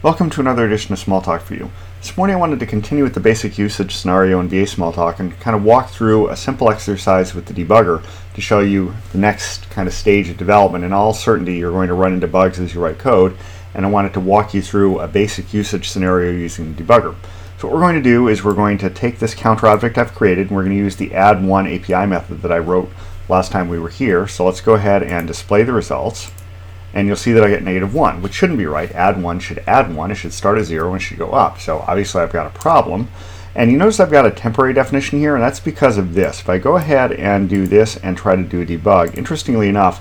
Welcome to another edition of Smalltalk for You. This morning I wanted to continue with the basic usage scenario in VA Smalltalk and kind of walk through a simple exercise with the debugger to show you the next kind of stage of development. In all certainty, you're going to run into bugs as you write code, and I wanted to walk you through a basic usage scenario using the debugger. So what we're going to do is we're going to take this counter object I've created and we're going to use the add one API method that I wrote last time we were here. So let's go ahead and display the results and you'll see that I get negative 1, which shouldn't be right. Add 1 should add 1. It should start at 0 and should go up. So obviously I've got a problem. And you notice I've got a temporary definition here, and that's because of this. If I go ahead and do this and try to do a debug, interestingly enough,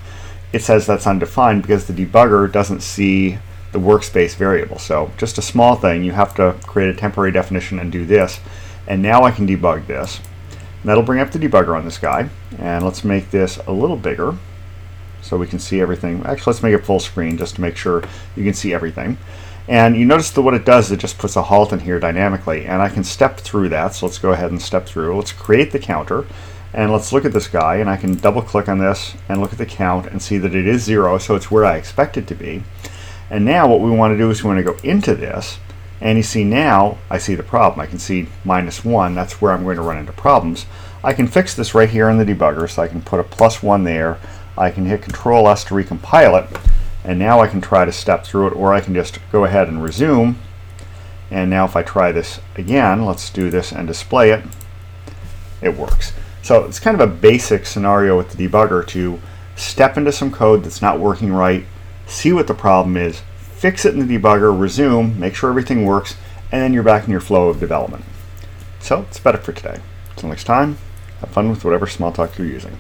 it says that's undefined because the debugger doesn't see the workspace variable. So just a small thing, you have to create a temporary definition and do this. And now I can debug this. And that'll bring up the debugger on this guy. And let's make this a little bigger so we can see everything. Actually, let's make it full screen just to make sure you can see everything. And you notice that what it does, it just puts a halt in here dynamically. And I can step through that. So let's go ahead and step through. Let's create the counter. And let's look at this guy. And I can double click on this and look at the count and see that it is zero. So it's where I expect it to be. And now what we want to do is we want to go into this. And you see now, I see the problem. I can see minus one. That's where I'm going to run into problems. I can fix this right here in the debugger. So I can put a plus one there. I can hit Control S to recompile it, and now I can try to step through it, or I can just go ahead and resume. And now if I try this again, let's do this and display it, it works. So it's kind of a basic scenario with the debugger to step into some code that's not working right, see what the problem is, fix it in the debugger, resume, make sure everything works, and then you're back in your flow of development. So that's about it for today. Until next time, have fun with whatever Smalltalk you're using.